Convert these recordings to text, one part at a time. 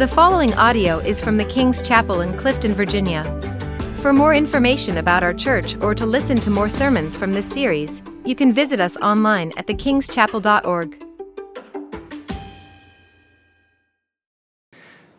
The following audio is from the King's Chapel in Clifton, Virginia. For more information about our church or to listen to more sermons from this series, you can visit us online at thekingschapel.org.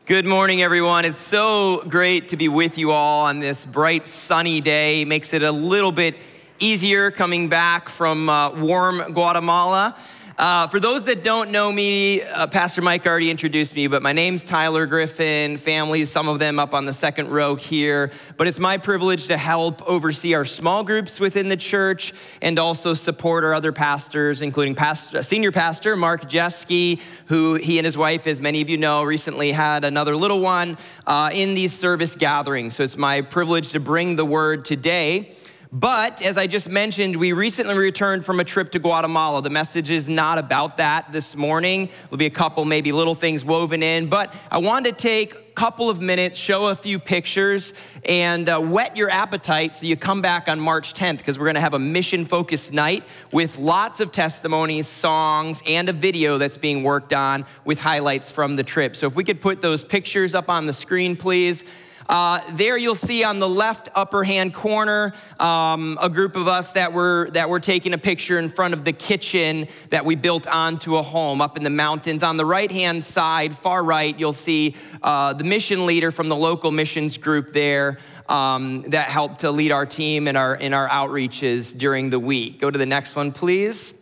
Good morning, everyone. It's so great to be with you all on this bright, sunny day. Makes it a little bit easier coming back from uh, warm Guatemala. Uh, for those that don't know me, uh, Pastor Mike already introduced me, but my name's Tyler Griffin. Families, some of them up on the second row here. But it's my privilege to help oversee our small groups within the church and also support our other pastors, including pastor, senior pastor Mark Jeske, who he and his wife, as many of you know, recently had another little one uh, in these service gatherings. So it's my privilege to bring the word today. But as I just mentioned, we recently returned from a trip to Guatemala. The message is not about that this morning. There'll be a couple, maybe little things woven in, but I wanted to take a couple of minutes, show a few pictures, and uh, whet your appetite so you come back on March 10th because we're going to have a mission focused night with lots of testimonies, songs, and a video that's being worked on with highlights from the trip. So if we could put those pictures up on the screen, please. Uh, there you'll see on the left upper hand corner um, a group of us that were, that were taking a picture in front of the kitchen that we built onto a home up in the mountains. On the right hand side, far right, you'll see uh, the mission leader from the local missions group there um, that helped to lead our team in our, in our outreaches during the week. Go to the next one, please.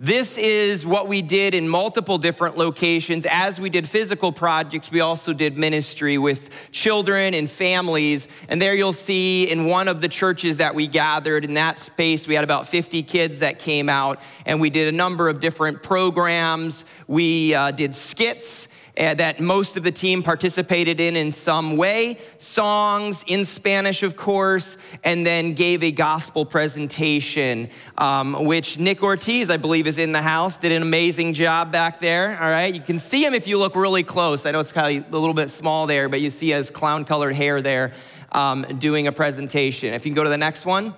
This is what we did in multiple different locations. As we did physical projects, we also did ministry with children and families. And there you'll see in one of the churches that we gathered in that space, we had about 50 kids that came out, and we did a number of different programs. We uh, did skits that most of the team participated in in some way, songs in Spanish, of course, and then gave a gospel presentation, um, which Nick Ortiz, I believe, is in the house, did an amazing job back there. All right, you can see him if you look really close. I know it's kind of a little bit small there, but you see his clown colored hair there um, doing a presentation. If you can go to the next one.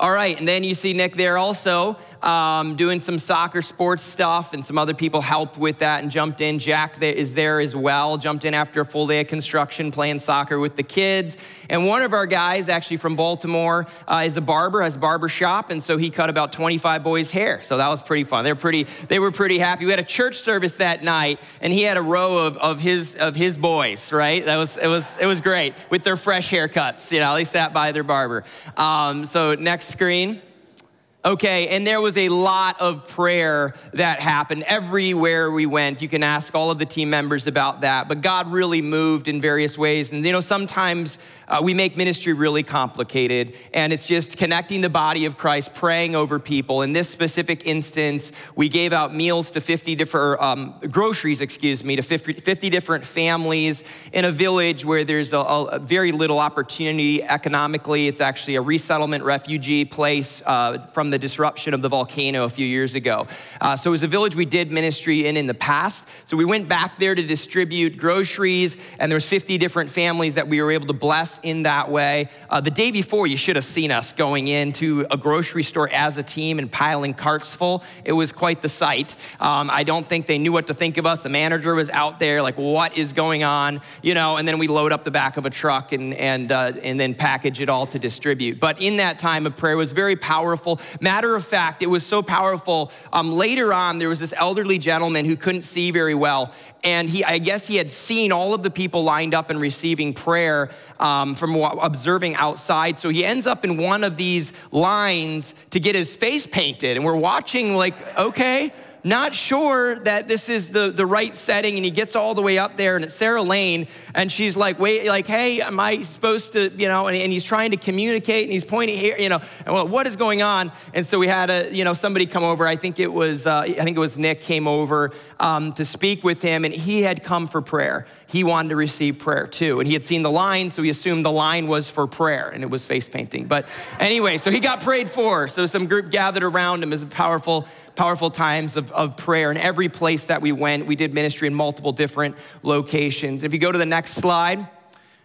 All right, and then you see Nick there also um, doing some soccer sports stuff, and some other people helped with that and jumped in. Jack is there as well, jumped in after a full day of construction playing soccer with the kids. And one of our guys, actually from Baltimore, uh, is a barber, has a barber shop, and so he cut about 25 boys' hair. So that was pretty fun. They were pretty, they were pretty happy. We had a church service that night, and he had a row of, of his of his boys. Right, that was it was it was great with their fresh haircuts. You know, they sat by their barber. Um, so next screen. Okay, and there was a lot of prayer that happened everywhere we went. You can ask all of the team members about that, but God really moved in various ways. And you know, sometimes uh, we make ministry really complicated, and it's just connecting the body of Christ, praying over people. In this specific instance, we gave out meals to 50 different, um, groceries, excuse me, to 50, 50, different families in a village where there's a, a, very little opportunity economically. It's actually a resettlement refugee place uh, from the disruption of the volcano a few years ago. Uh, so it was a village we did ministry in in the past. So we went back there to distribute groceries, and there was 50 different families that we were able to bless in that way. Uh, the day before, you should have seen us going into a grocery store as a team and piling carts full. It was quite the sight. Um, I don't think they knew what to think of us. The manager was out there, like, what is going on? You know, and then we load up the back of a truck and and uh, and then package it all to distribute. But in that time of prayer, was very powerful. Matter of fact, it was so powerful. Um, later on, there was this elderly gentleman who couldn't see very well, and he, I guess, he had seen all of the people lined up and receiving prayer um, from observing outside. So he ends up in one of these lines to get his face painted, and we're watching, like, okay not sure that this is the, the right setting. And he gets all the way up there, and it's Sarah Lane. And she's like, wait, like, hey, am I supposed to, you know, and, and he's trying to communicate and he's pointing here, you know, well, what is going on? And so we had a, you know, somebody come over. I think it was, uh, I think it was Nick came over um, to speak with him, and he had come for prayer. He wanted to receive prayer too. And he had seen the line, so he assumed the line was for prayer, and it was face painting. But anyway, so he got prayed for. So some group gathered around him as a powerful powerful times of, of prayer. In every place that we went, we did ministry in multiple different locations. If you go to the next slide,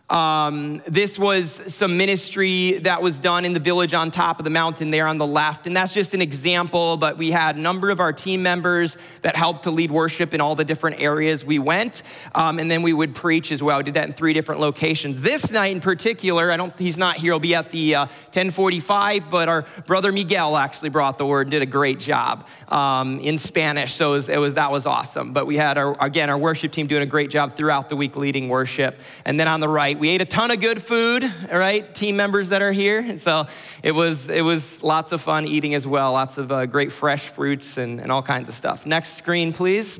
Um, this was some ministry that was done in the village on top of the mountain there on the left. And that's just an example, but we had a number of our team members that helped to lead worship in all the different areas we went. Um, and then we would preach as well. We did that in three different locations. This night in particular, I don't, he's not here, he'll be at the uh, 1045, but our brother Miguel actually brought the word and did a great job um, in Spanish. So it was, it was, that was awesome. But we had our, again, our worship team doing a great job throughout the week leading worship. And then on the right, we ate a ton of good food, all right, team members that are here. So it was, it was lots of fun eating as well, lots of uh, great fresh fruits and, and all kinds of stuff. Next screen, please.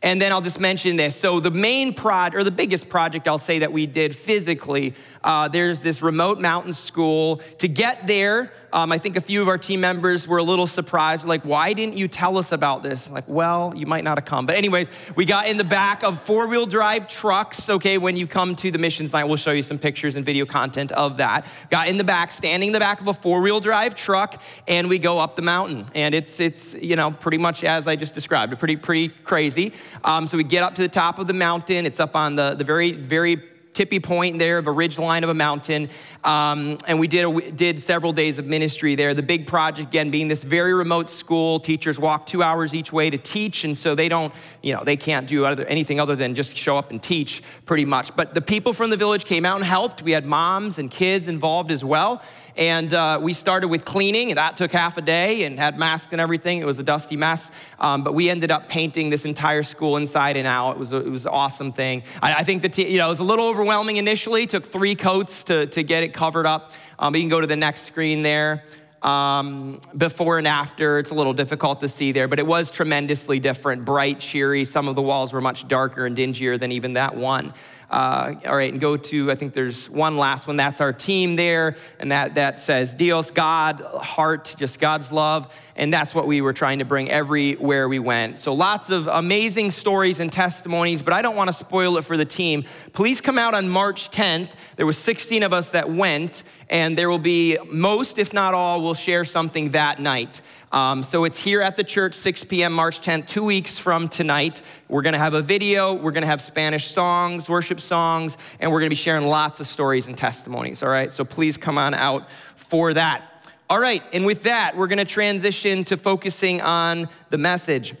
And then I'll just mention this. So, the main prod, or the biggest project I'll say that we did physically, uh, there's this remote mountain school. To get there, um, I think a few of our team members were a little surprised, like, why didn't you tell us about this? Like, well, you might not have come. But, anyways, we got in the back of four wheel drive trucks, okay, when you come to the missions night. We'll show you some pictures and video content of that. Got in the back, standing in the back of a four wheel drive truck, and we go up the mountain. And it's, it's you know, pretty much as I just described, pretty, pretty crazy. Um, so we get up to the top of the mountain. It's up on the, the very, very tippy point there of a ridge line of a mountain. Um, and we did, a, did several days of ministry there. The big project, again, being this very remote school. Teachers walk two hours each way to teach. And so they don't, you know, they can't do other, anything other than just show up and teach pretty much. But the people from the village came out and helped. We had moms and kids involved as well. And uh, we started with cleaning, and that took half a day and had masks and everything. It was a dusty mess. Um, but we ended up painting this entire school inside and out. It was, a, it was an awesome thing. I, I think that, you know, it was a little overwhelming initially. It took three coats to, to get it covered up. Um, you can go to the next screen there. Um, before and after. It's a little difficult to see there, but it was tremendously different, bright, cheery. Some of the walls were much darker and dingier than even that one. Uh, all right, and go to, I think there's one last one. That's our team there. And that, that says Dios, God, heart, just God's love. And that's what we were trying to bring everywhere we went. So lots of amazing stories and testimonies, but I don't want to spoil it for the team. Please come out on March 10th. There was 16 of us that went, and there will be most, if not all, will share something that night. Um, so it's here at the church, 6 p.m., March 10th, two weeks from tonight. We're to have a video, we're to have Spanish songs, worship songs, and we're to be sharing lots of stories and testimonies, all right? So please come on out for that. All right, and with that, we're to transition to focusing on the message.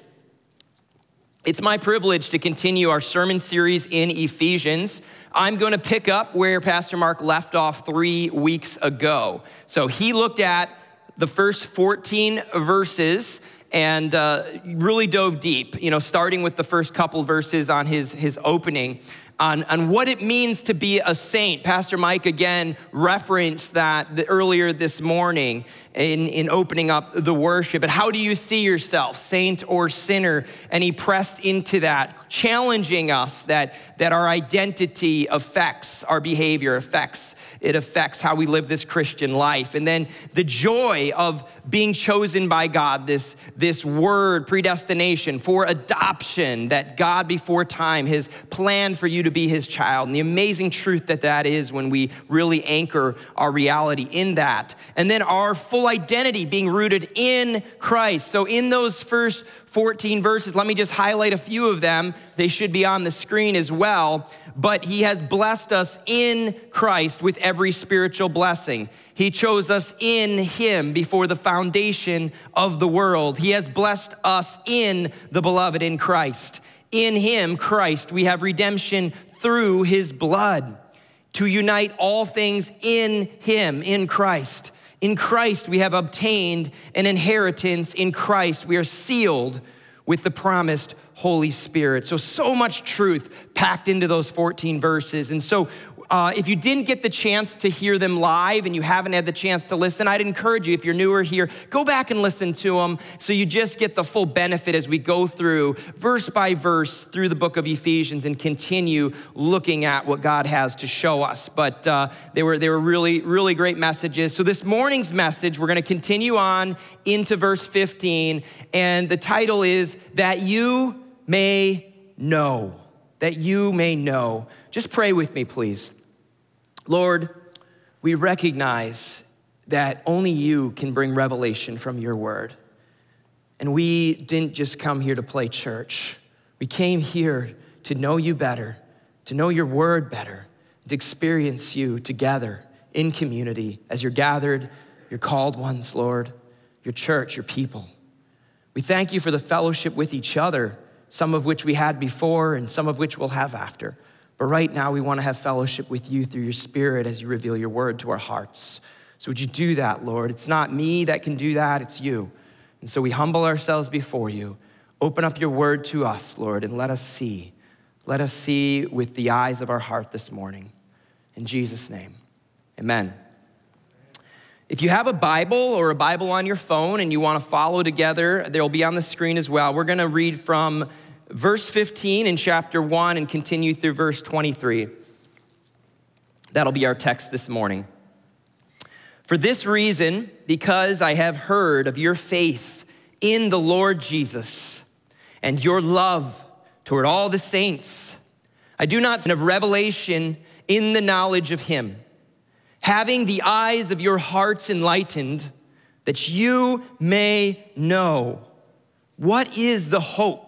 It's my privilege to continue our sermon series in Ephesians. I'm going to pick up where Pastor Mark left off three weeks ago. So he looked at the first 14 verses and uh, really dove deep, you know, starting with the first couple verses on his, his opening on, on what it means to be a saint. Pastor Mike again referenced that earlier this morning in, in opening up the worship. But how do you see yourself, saint or sinner? And he pressed into that, challenging us that, that our identity affects our behavior, affects it affects how we live this Christian life. And then the joy of being chosen by God, this, this word, predestination for adoption, that God before time has planned for you to be his child, and the amazing truth that that is when we really anchor our reality in that. And then our full identity being rooted in Christ. So, in those first 14 verses. Let me just highlight a few of them. They should be on the screen as well. But he has blessed us in Christ with every spiritual blessing. He chose us in him before the foundation of the world. He has blessed us in the beloved in Christ. In him, Christ, we have redemption through his blood to unite all things in him, in Christ in Christ, we have obtained an inheritance. In Christ, we are sealed with the promised Holy Spirit. So, so much truth packed into those 14 verses. And so, uh, if you didn't get the chance to hear them live and you haven't had the chance to listen, I'd encourage you, if you're newer here, go back and listen to them so you just get the full benefit as we go through verse by verse through the book of Ephesians and continue looking at what God has to show us. But uh, they, were, they were really, really great messages. So, this morning's message, we're going to continue on into verse 15, and the title is That You May Know. That you may know. Just pray with me, please. Lord, we recognize that only you can bring revelation from your word. And we didn't just come here to play church. We came here to know you better, to know your word better, to experience you together in community as you're gathered, your called ones, Lord, your church, your people. We thank you for the fellowship with each other, some of which we had before and some of which we'll have after. But right now, we want to have fellowship with you through your spirit as you reveal your word to our hearts. So would you do that, Lord? It's not me that can do that, it's you. And so we humble ourselves before you. Open up your word to us, Lord, and let us see. Let us see with the eyes of our heart this morning. In Jesus' name, amen. If you have a Bible or a Bible on your phone and you want to follow together, they'll be on the screen as well. We're going to read from verse 15 in chapter 1 and continue through verse 23. That'll be our text this morning. For this reason, because I have heard of your faith in the Lord Jesus and your love toward all the saints, I do not of revelation in the knowledge of him, having the eyes of your hearts enlightened, that you may know what is the hope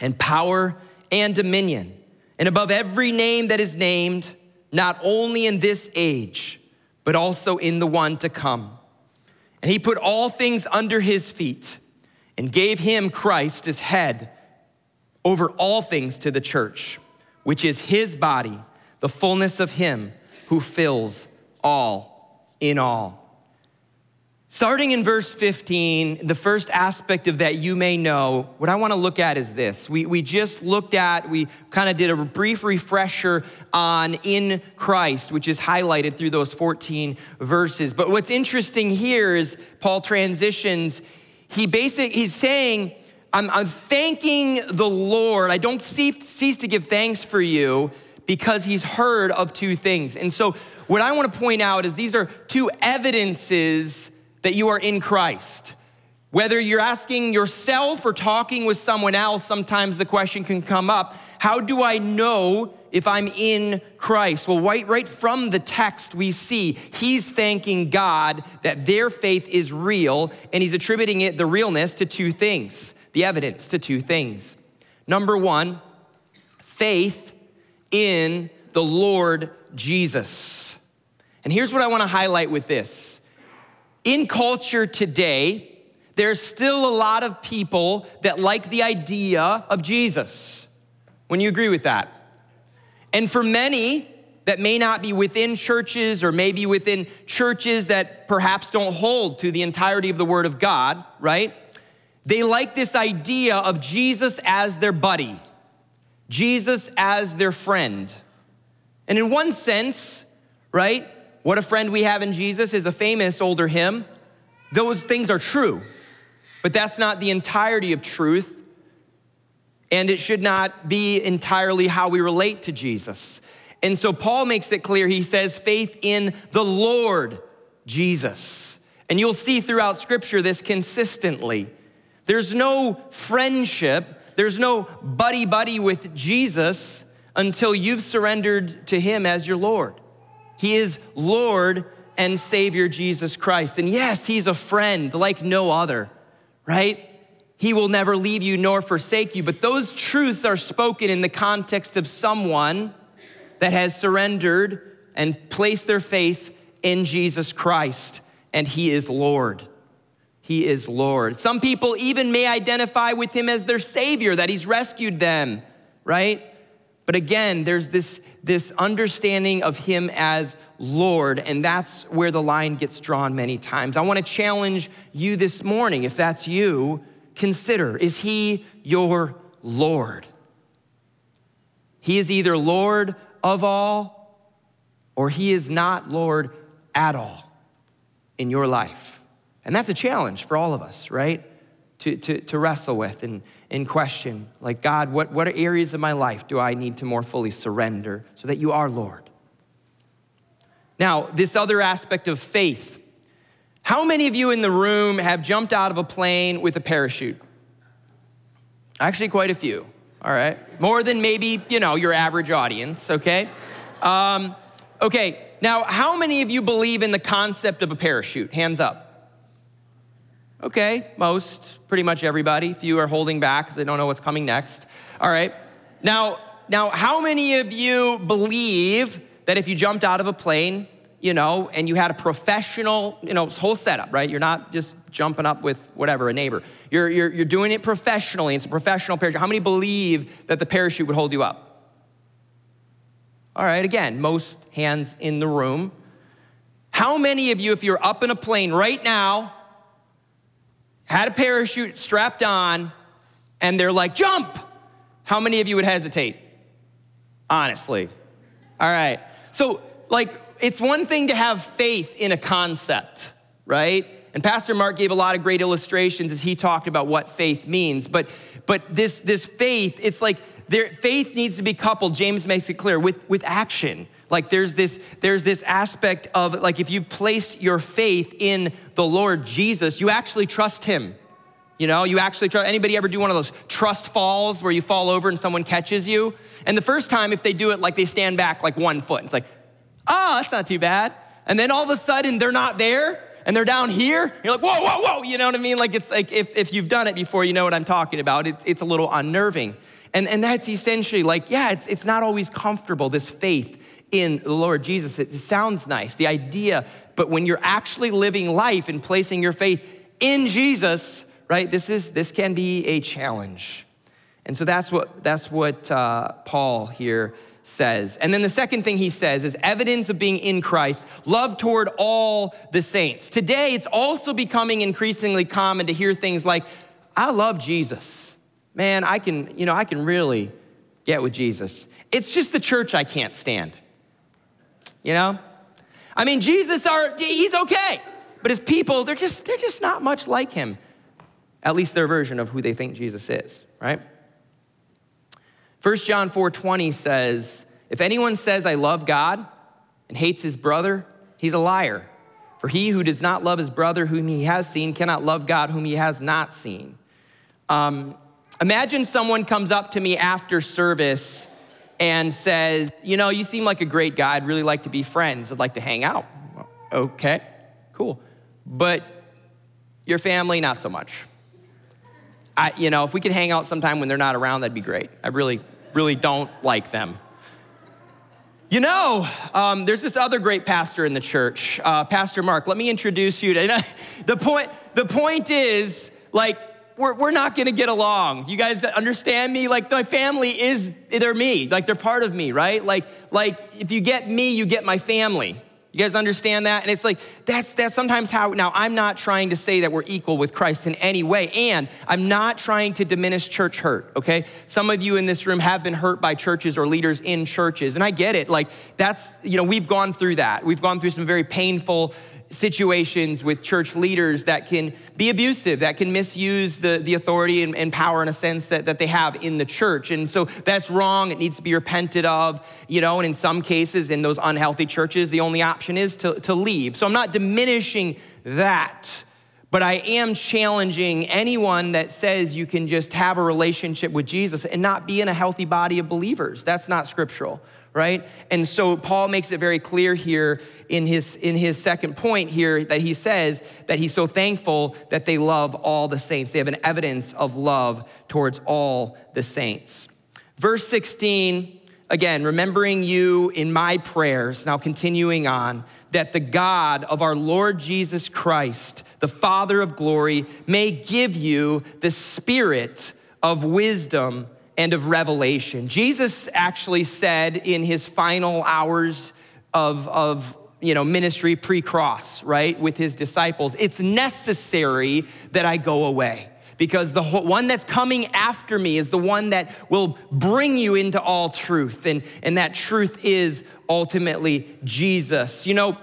and power and dominion, and above every name that is named not only in this age, but also in the one to come. And he put all things under his feet and gave him, Christ, as head over all things to the church, which is his body, the fullness of him who fills all in all. Starting in verse 15, the first aspect of that you may know, what I want to look at is this. We, we just looked at, we kind of did a brief refresher on in Christ, which is highlighted through those 14 verses. But what's interesting here is Paul transitions. He basically, he's saying, I'm, I'm thanking the Lord. I don't cease to give thanks for you because he's heard of two things. And so, what I want to point out is these are two evidences that you are in Christ. Whether you're asking yourself or talking with someone else, sometimes the question can come up How do I know if I'm in Christ? Well, right, right from the text, we see he's thanking God that their faith is real, and he's attributing it, the realness, to two things, the evidence to two things. Number one, faith in the Lord Jesus. And here's what I want to highlight with this in culture today, there's still a lot of people that like the idea of Jesus. When you agree with that? And for many that may not be within churches or maybe within churches that perhaps don't hold to the entirety of the Word of God, right? They like this idea of Jesus as their buddy, Jesus as their friend. And in one sense, right, what a Friend We Have in Jesus is a famous older hymn. Those things are true, but that's not the entirety of truth. And it should not be entirely how we relate to Jesus. And so Paul makes it clear. He says, faith in the Lord Jesus. And you'll see throughout Scripture this consistently. There's no friendship, there's no buddy buddy with Jesus until you've surrendered to Him as your Lord. He is Lord and Savior Jesus Christ. And yes, He's a friend like no other, right? He will never leave you nor forsake you. But those truths are spoken in the context of someone that has surrendered and placed their faith in Jesus Christ, and He is Lord. He is Lord. Some people even may identify with Him as their Savior, that He's rescued them, right? But again, there's this, this understanding of him as Lord, and that's where the line gets drawn many times. I want to challenge you this morning, if that's you, consider is he your Lord? He is either Lord of all or he is not Lord at all in your life. And that's a challenge for all of us, right? To, to, to wrestle with and, in question, like, God, what, what areas of my life do I need to more fully surrender so that you are Lord? Now, this other aspect of faith. How many of you in the room have jumped out of a plane with a parachute? Actually, quite a few. All right. More than maybe, you know, your average audience, okay? Um, okay, now, how many of you believe in the concept of a parachute? Hands up. Okay, most, pretty much everybody. You are holding back because they don't know what's coming next. All right. Now, now, how many of you believe that if you jumped out of a plane, you know, and you had a professional, you know, whole setup, right? You're not just jumping up with whatever, a neighbor. You're, you're, you're doing it professionally. It's a professional parachute. How many believe that the parachute would hold you up? All right, again, most hands in the room. How many of you, if you're up in a plane right now, had a parachute strapped on, and they're like, jump? How many of you would hesitate? Honestly. All right. So, like, it's one thing to have faith in a concept, right? And Pastor Mark gave a lot of great illustrations as he talked about what faith means. But, but this, this faith, it's like there, faith needs to be coupled, James makes it clear, with, with action. Like there's this, there's this aspect of like if you place your faith in the Lord Jesus, you actually trust him. You know, you actually trust anybody ever do one of those trust falls where you fall over and someone catches you? And the first time, if they do it like they stand back like one foot, it's like, oh, that's not too bad. And then all of a sudden they're not there and they're down here. You're like, whoa, whoa, whoa. You know what I mean? Like it's like if, if you've done it before, you know what I'm talking about. It's, it's a little unnerving. And, and that's essentially like, yeah, it's, it's not always comfortable, this faith in the Lord Jesus. It sounds nice, the idea, but when you're actually living life and placing your faith in Jesus, right, this, is, this can be a challenge. And so that's what, that's what uh, Paul here says. And then the second thing he says is evidence of being in Christ, love toward all the saints. Today, it's also becoming increasingly common to hear things like, I love Jesus. Man, I can, you know, I can really get with Jesus. It's just the church I can't stand. You know? I mean, Jesus are he's okay, but his people, they're just they're just not much like him. At least their version of who they think Jesus is, right? 1 John 4:20 says, "If anyone says I love God and hates his brother, he's a liar. For he who does not love his brother whom he has seen cannot love God whom he has not seen." Um, imagine someone comes up to me after service and says, You know, you seem like a great guy. I'd really like to be friends. I'd like to hang out. Okay, cool. But your family, not so much. I, you know, if we could hang out sometime when they're not around, that'd be great. I really, really don't like them. You know, um, there's this other great pastor in the church, uh, Pastor Mark. Let me introduce you to. the point. The point is, like, we're, we're not gonna get along. You guys understand me? Like my family is, they're me. Like they're part of me, right? Like, like if you get me, you get my family. You guys understand that? And it's like, that's, that's sometimes how, now I'm not trying to say that we're equal with Christ in any way, and I'm not trying to diminish church hurt, okay? Some of you in this room have been hurt by churches or leaders in churches, and I get it. Like, that's, you know, we've gone through that. We've gone through some very painful situations with church leaders that can be abusive, that can misuse the, the authority and, and, power in a sense that, that they have in the church. And so that's wrong. It needs to be repented of, you know, and in some cases, in those unhealthy churches, the only option is to, to leave. So I'm not diminishing that. But I am challenging anyone that says you can just have a relationship with Jesus and not be in a healthy body of believers. That's not scriptural right? And so Paul makes it very clear here in his, in his second point here that he says that he's so thankful that they love all the saints. They have an evidence of love towards all the saints. Verse 16, again, remembering you in my prayers, now continuing on, that the God of our Lord Jesus Christ, the Father of glory, may give you the spirit of wisdom and of revelation. Jesus actually said in his final hours of, of you know, ministry pre-cross, right, with his disciples, it's necessary that I go away because the one that's coming after me is the one that will bring you into all truth. And, and that truth is ultimately Jesus. You know,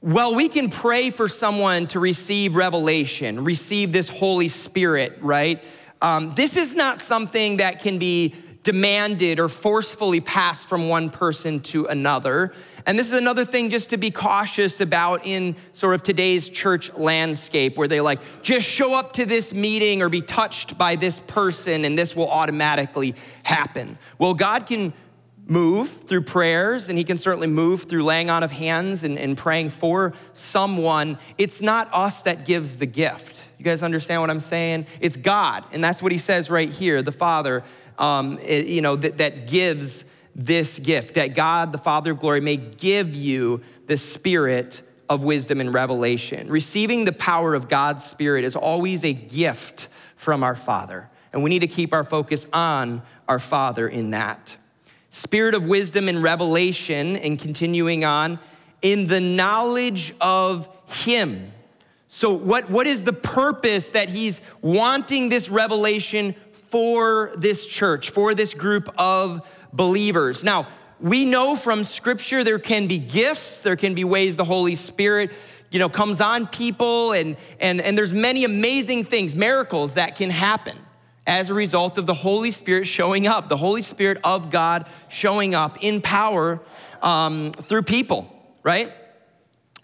well, we can pray for someone to receive revelation, receive this Holy Spirit, right? Um, this is not something that can be demanded or forcefully passed from one person to another. And this is another thing just to be cautious about in sort of today's church landscape where they like, just show up to this meeting or be touched by this person and this will automatically happen. Well, God can move through prayers and he can certainly move through laying on of hands and, and praying for someone. It's not us that gives the gift. You guys understand what I'm saying? It's God. And that's what he says right here, the Father, um, it, you know, that, that gives this gift, that God, the Father of glory, may give you the spirit of wisdom and revelation. Receiving the power of God's Spirit is always a gift from our Father, and we need to keep our focus on our Father in that. Spirit of wisdom and revelation, and continuing on, in the knowledge of Him. So, what, what is the purpose that He's wanting this revelation for this church, for this group of believers. Now, we know from scripture there can be gifts, there can be ways the Holy Spirit you know comes on people and and and there's many amazing things miracles that can happen as a result of the holy spirit showing up the holy spirit of god showing up in power um, through people right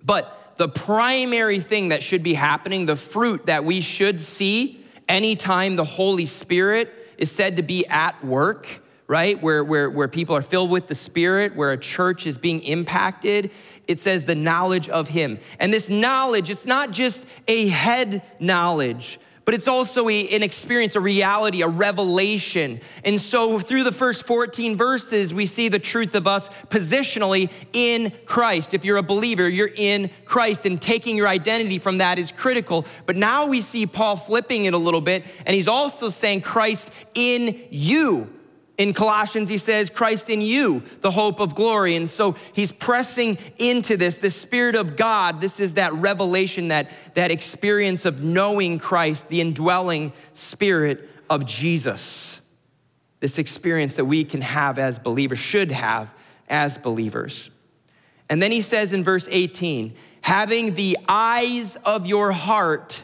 but the primary thing that should be happening the fruit that we should see anytime the holy spirit is said to be at work right? Where, where, where people are filled with the Spirit, where a church is being impacted. It says the knowledge of Him. And this knowledge, it's not just a head knowledge, but it's also a, an experience, a reality, a revelation. And so through the first 14 verses, we see the truth of us positionally in Christ. If you're a believer, you're in Christ, and taking your identity from that is critical. But now we see Paul flipping it a little bit, and he's also saying Christ in you in Colossians, he says, Christ in you, the hope of glory. And so he's pressing into this, the Spirit of God. This is that revelation, that, that experience of knowing Christ, the indwelling Spirit of Jesus. This experience that we can have as believers, should have as believers. And then he says in verse 18, having the eyes of your heart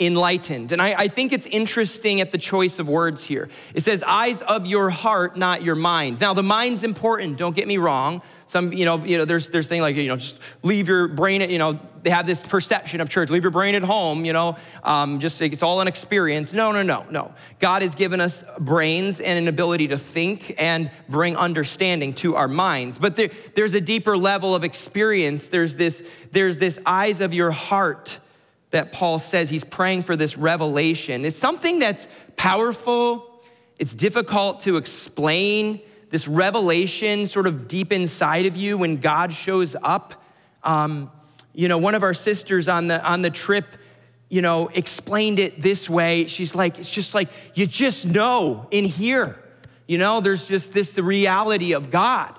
enlightened. And I, I, think it's interesting at the choice of words here. It says, eyes of your heart, not your mind. Now, the mind's important, don't get me wrong. Some, you know, you know, there's there's things like, you know, just leave your brain at, you know, they have this perception of church, leave your brain at home, you know, um, just it's all an experience. No, no, no, no. God has given us brains and an ability to think and bring understanding to our minds. But there, there's a deeper level of experience. There's this, there's this eyes of your heart that Paul says he's praying for this revelation. It's something that's powerful, it's difficult to explain. This revelation, sort of deep inside of you, when God shows up. Um, you know, one of our sisters on the on the trip, you know, explained it this way. She's like, it's just like you just know in here. You know, there's just this the reality of God.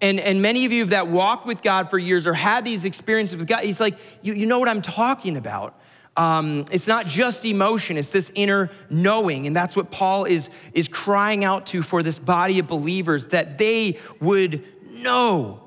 And, and many of you that walked with God for years or had these experiences with God, he's like, you, you know what I'm talking about. Um, it's not just emotion, it's this inner knowing. And that's what Paul is, is crying out to for this body of believers that they would know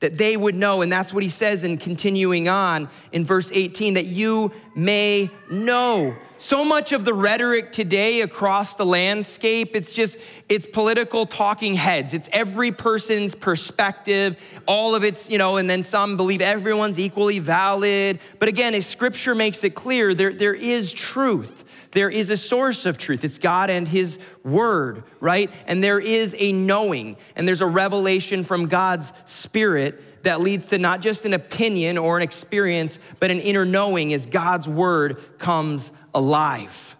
that they would know. And that's what he says in continuing on in verse 18 that you may know. So much of the rhetoric today across the landscape, it's just, it's political talking heads. It's every person's perspective, all of it's, you know, and then some believe everyone's equally valid. But again, as scripture makes it clear, there, there is truth there is a source of truth. It's God and His Word, right? And there is a knowing, and there's a revelation from God's Spirit that leads to not just an opinion or an experience, but an inner knowing as God's Word comes alive.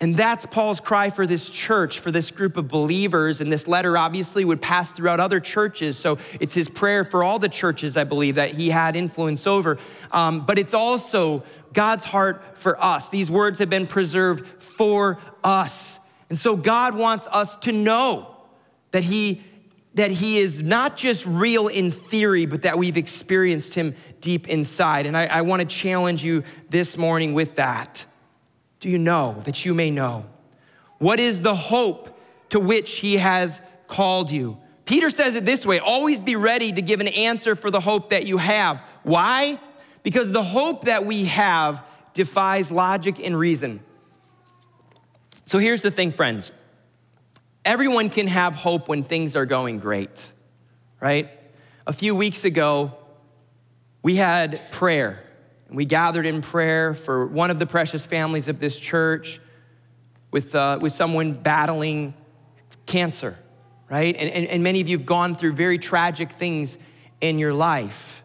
And that's Paul's cry for this church, for this group of believers. And this letter obviously would pass throughout other churches. So it's his prayer for all the churches, I believe, that he had influence over. Um, but it's also God's heart for us. These words have been preserved for us. And so God wants us to know that he that he is not just real in theory, but that we've experienced him deep inside. And I, I want to challenge you this morning with that. Do you know that you may know? What is the hope to which he has called you? Peter says it this way always be ready to give an answer for the hope that you have. Why? Because the hope that we have defies logic and reason. So here's the thing, friends Everyone can have hope when things are going great, right? A few weeks ago, we had prayer, and we gathered in prayer for one of the precious families of this church with, uh, with someone battling cancer, right? And, and, and many of you have gone through very tragic things in your life.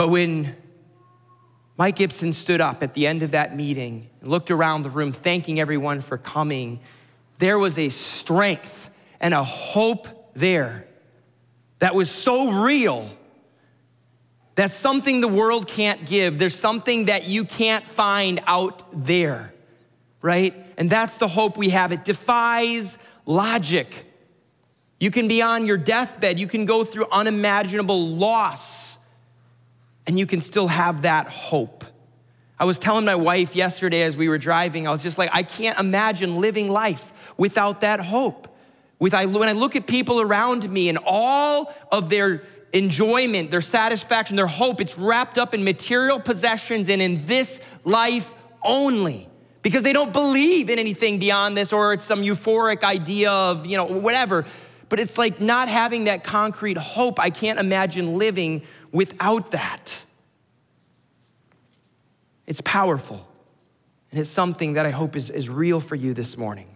But when Mike Gibson stood up at the end of that meeting and looked around the room, thanking everyone for coming. There was a strength and a hope there that was so real. That's something the world can't give. There's something that you can't find out there, right? And that's the hope we have. It defies logic. You can be on your deathbed, you can go through unimaginable loss, and you can still have that hope. I was telling my wife yesterday as we were driving, I was just like, I can't imagine living life without that hope. With I, when I look at people around me and all of their enjoyment, their satisfaction, their hope, it's wrapped up in material possessions and in this life only. Because they don't believe in anything beyond this, or it's some euphoric idea of, you know, whatever. But it's like not having that concrete hope. I can't imagine living without that. It's powerful. And it's something that I hope is, is real for you this morning.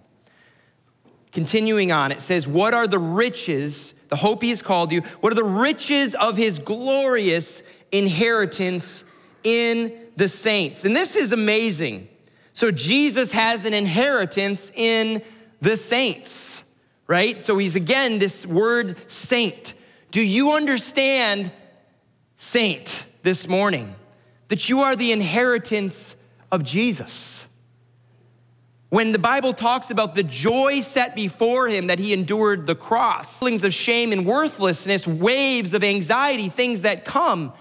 Continuing on, it says, What are the riches, the hope he has called you, what are the riches of his glorious inheritance in the saints? And this is amazing. So Jesus has an inheritance in the saints, right? So he's again this word saint. Do you understand saint this morning? that you are the inheritance of Jesus. When the Bible talks about the joy set before him that he endured the cross, feelings of shame and worthlessness, waves of anxiety, things that come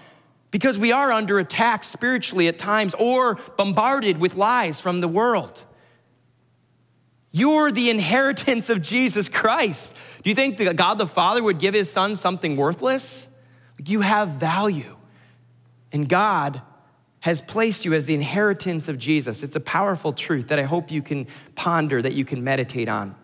because we are under attack spiritually at times or bombarded with lies from the world. You're the inheritance of Jesus Christ. Do you think that God the Father would give his son something worthless? You have value. And God has placed you as the inheritance of Jesus. It's a powerful truth that I hope you can ponder, that you can meditate on.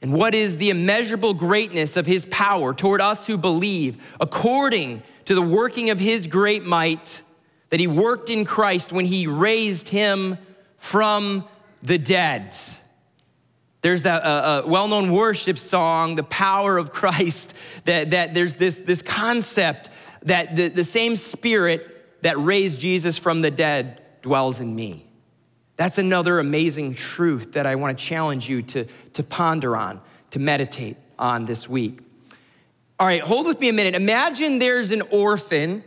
And what is the immeasurable greatness of his power toward us who believe, according to the working of his great might that he worked in Christ when he raised him from the dead? There's that uh, uh, well known worship song, The Power of Christ, that, that there's this, this concept that the, the same spirit that raised Jesus from the dead dwells in me. That's another amazing truth that I want to challenge you to, to ponder on, to meditate on this week. All right, hold with me a minute. Imagine there's an orphan,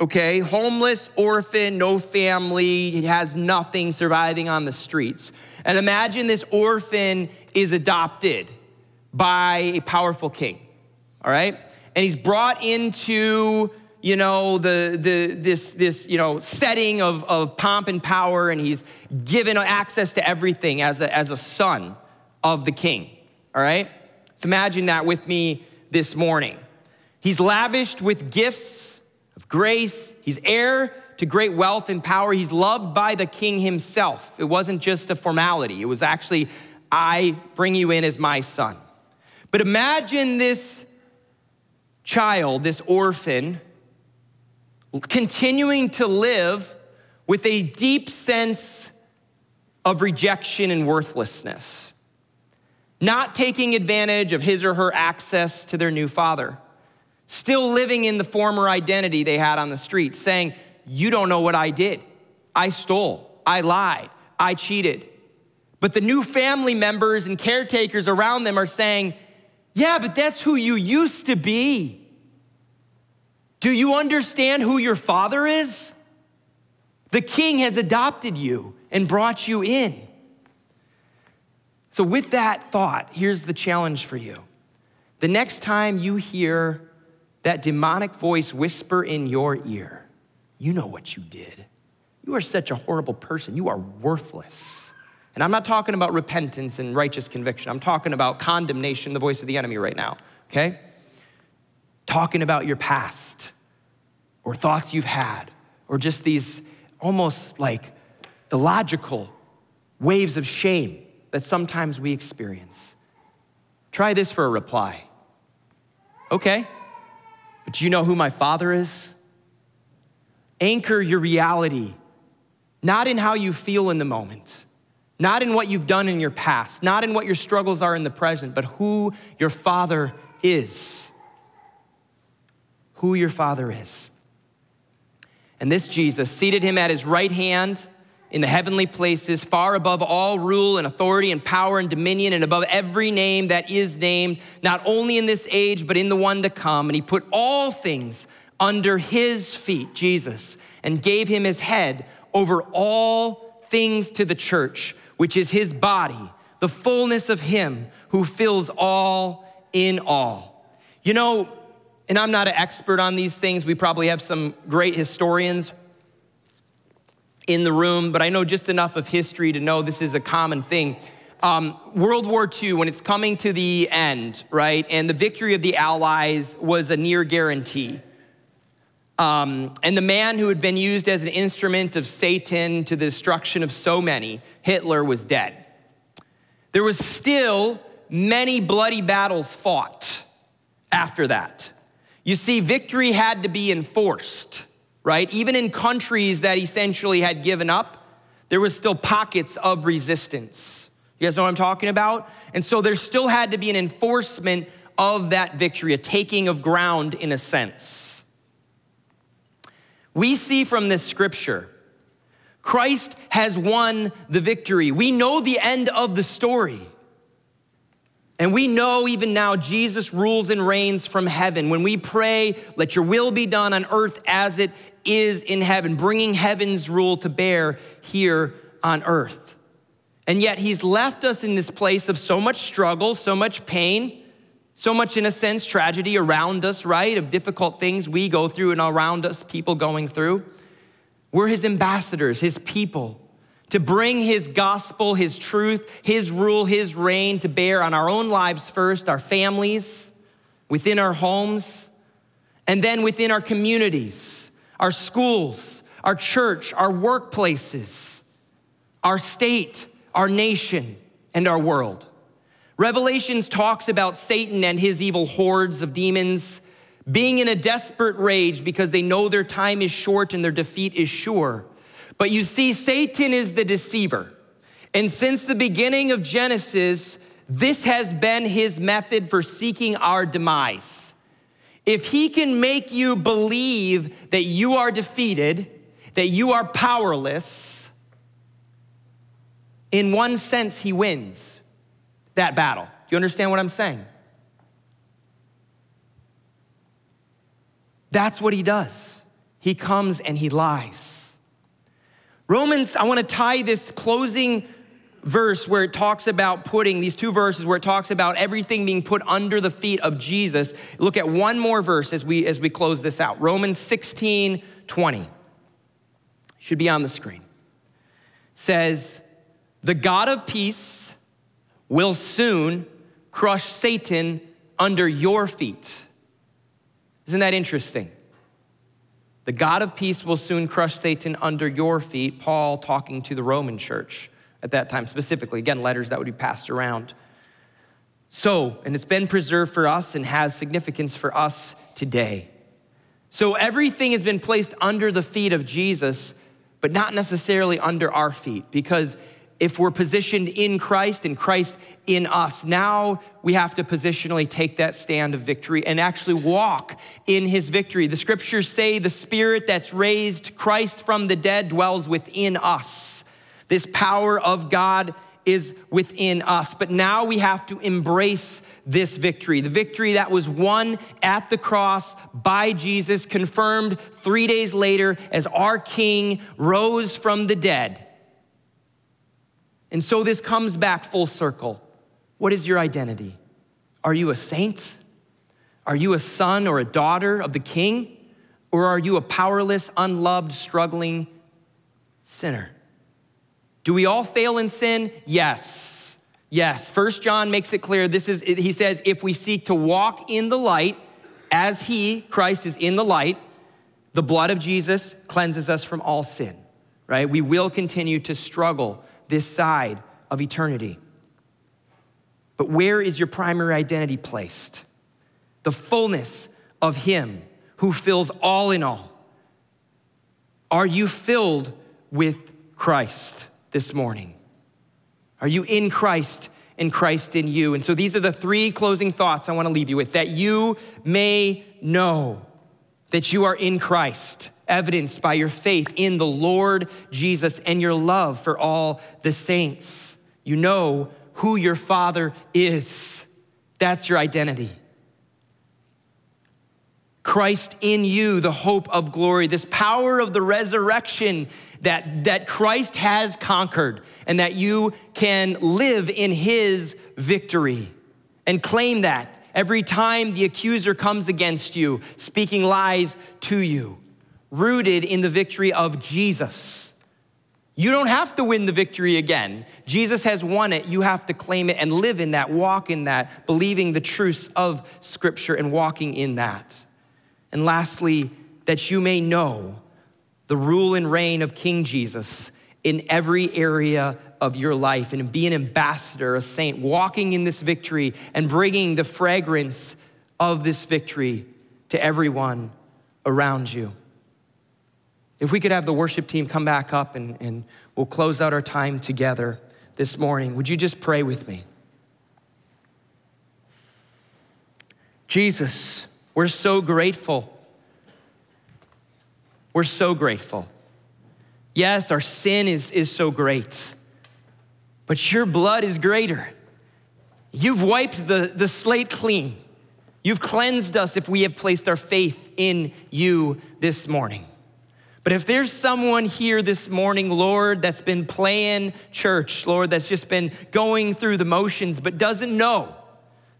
okay, homeless orphan, no family, has nothing surviving on the streets. And imagine this orphan is adopted by a powerful king, all right? And he's brought into you know, the, the, this, this, you know, setting of, of pomp and power, and he's given access to everything as a, as a son of the king, all right? So imagine that with me this morning. He's lavished with gifts of grace. He's heir to great wealth and power. He's loved by the king himself. It wasn't just a formality, it was actually, I bring you in as my son. But imagine this child, this orphan, continuing to live with a deep sense of rejection and worthlessness, not taking advantage of his or her access to their new father, still living in the former identity they had on the street, saying, You don't know what I did. I stole, I lied, I cheated. But the new family members and caretakers around them are saying, Yeah, but that's who you used to be. Do you understand who your father is? The king has adopted you and brought you in. So, with that thought, here's the challenge for you. The next time you hear that demonic voice whisper in your ear, you know what you did. You are such a horrible person. You are worthless. And I'm not talking about repentance and righteous conviction. I'm talking about condemnation, the voice of the enemy right now, okay? Talking about your past or thoughts you've had, or just these almost like illogical waves of shame that sometimes we experience. Try this for a reply. Okay, but you know who my father is? Anchor your reality, not in how you feel in the moment, not in what you've done in your past, not in what your struggles are in the present, but who your father is. Who your father is. And this Jesus seated him at his right hand in the heavenly places, far above all rule and authority and power and dominion, and above every name that is named, not only in this age, but in the one to come. And he put all things under his feet, Jesus, and gave him his head over all things to the church, which is his body, the fullness of him who fills all in all. You know, and I'm not an expert on these things. We probably have some great historians in the room, but I know just enough of history to know this is a common thing. Um, World War II, when it's coming to the end, right, and the victory of the Allies was a near guarantee. Um, and the man who had been used as an instrument of Satan to the destruction of so many, Hitler, was dead. There was still many bloody battles fought after that. You see, victory had to be enforced right? Even in countries that essentially had given up, there was still pockets of resistance. You guys know what I'm talking about? And so there still had to be an enforcement of that victory, a taking of ground in a sense. We see from this scripture, Christ has won the victory. We know the end of the story. And we know even now Jesus rules and reigns from heaven. When we pray, let your will be done on earth as it is in heaven, bringing heaven's rule to bear here on earth. And yet he's left us in this place of so much struggle, so much pain, so much, in a sense, tragedy around us, right? Of difficult things we go through and around us, people going through. We're his ambassadors, his people to bring his gospel, his truth, his rule, his reign to bear on our own lives first, our families, within our homes, and then within our communities, our schools, our church, our workplaces, our state, our nation, and our world. Revelations talks about Satan and his evil hordes of demons being in a desperate rage because they know their time is short and their defeat is sure. But you see, Satan is the deceiver. And since the beginning of Genesis, this has been his method for seeking our demise. If he can make you believe that you are defeated, that you are powerless, in one sense, he wins that battle. Do you understand what I'm saying? That's what he does. He comes and he lies. Romans, I want to tie this closing verse where it talks about putting these two verses where it talks about everything being put under the feet of Jesus. Look at one more verse as we as we close this out. Romans 16, 20. Should be on the screen. Says, the God of peace will soon crush Satan under your feet. Isn't that interesting? The God of peace will soon crush Satan under your feet. Paul talking to the Roman church at that time specifically. Again, letters that would be passed around. So, and it's been preserved for us and has significance for us today. So, everything has been placed under the feet of Jesus, but not necessarily under our feet because if we're positioned in Christ and Christ in us, now we have to positionally take that stand of victory and actually walk in his victory. The scriptures say the spirit that's raised Christ from the dead dwells within us. This power of God is within us. But now we have to embrace this victory. The victory that was won at the cross by Jesus, confirmed three days later as our King rose from the dead. And so this comes back full circle. What is your identity? Are you a saint? Are you a son or a daughter of the king? Or are you a powerless, unloved, struggling sinner? Do we all fail in sin? Yes. Yes. First John makes it clear this is he says if we seek to walk in the light as he Christ is in the light, the blood of Jesus cleanses us from all sin. Right? We will continue to struggle this side of eternity. But where is your primary identity placed? The fullness of Him who fills all in all. Are you filled with Christ this morning? Are you in Christ and Christ in you? And so these are the three closing thoughts I want to leave you with that you may know that you are in Christ, evidenced by your faith in the Lord Jesus and your love for all the saints. You know who your Father is. That's your identity. Christ in you, the hope of glory, this power of the resurrection that, that Christ has conquered, and that you can live in his victory and claim that every time the accuser comes against you, speaking lies to you, rooted in the victory of Jesus. You don't have to win the victory again. Jesus has won it. You have to claim it and live in that, walk in that, believing the truths of Scripture and walking in that. And lastly, that you may know the rule and reign of King Jesus in every area of your life and be an ambassador, a saint, walking in this victory and bringing the fragrance of this victory to everyone around you. If we could have the worship team come back up and, and we'll close out our time together this morning, would you just pray with me? Jesus, we're so grateful. We're so grateful. Yes, our sin is, is so great, but your blood is greater. You've wiped the, the slate clean. You've cleansed us if we have placed our faith in you this morning. But if there's someone here this morning, Lord, that's been playing church, Lord, that's just been going through the motions, but doesn't know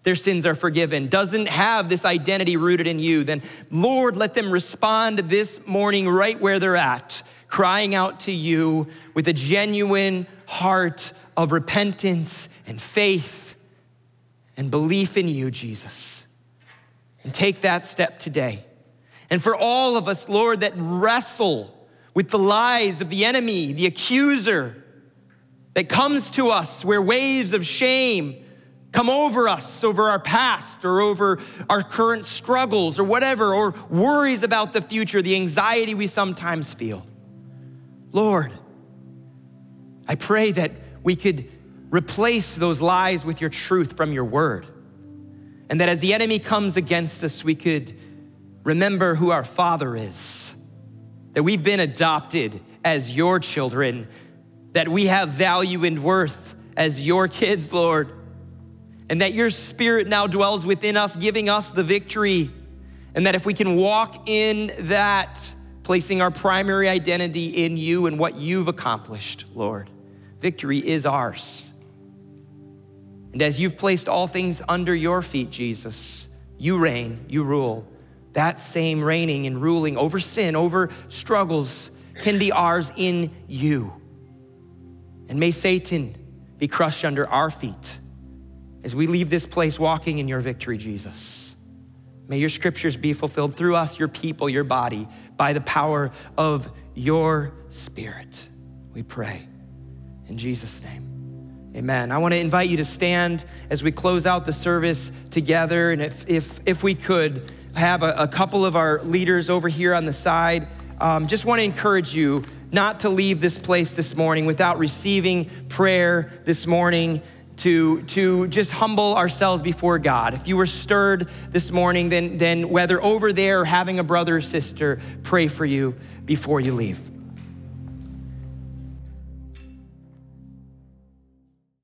their sins are forgiven, doesn't have this identity rooted in you, then Lord, let them respond this morning right where they're at, crying out to you with a genuine heart of repentance and faith and belief in you, Jesus. And take that step today. And for all of us, Lord, that wrestle with the lies of the enemy, the accuser that comes to us where waves of shame come over us, over our past, or over our current struggles, or whatever, or worries about the future, the anxiety we sometimes feel. Lord, I pray that we could replace those lies with your truth from your word. And that as the enemy comes against us, we could remember who our Father is, that we've been adopted as your children, that we have value and worth as your kids, Lord, and that your Spirit now dwells within us, giving us the victory. And that if we can walk in that, placing our primary identity in you and what you've accomplished, Lord, victory is ours. And as you've placed all things under your feet, Jesus, you reign, you rule that same reigning and ruling over sin, over struggles, can be ours in you. And may Satan be crushed under our feet as we leave this place walking in your victory, Jesus. May your scriptures be fulfilled through us, your people, your body, by the power of your spirit. We pray. In Jesus' name. Amen. I want to invite you to stand as we close out the service together. And if, if, if we could, have a, a couple of our leaders over here on the side. Um, just want to encourage you not to leave this place this morning without receiving prayer this morning to, to just humble ourselves before God. If you were stirred this morning, then, then whether over there or having a brother or sister, pray for you before you leave.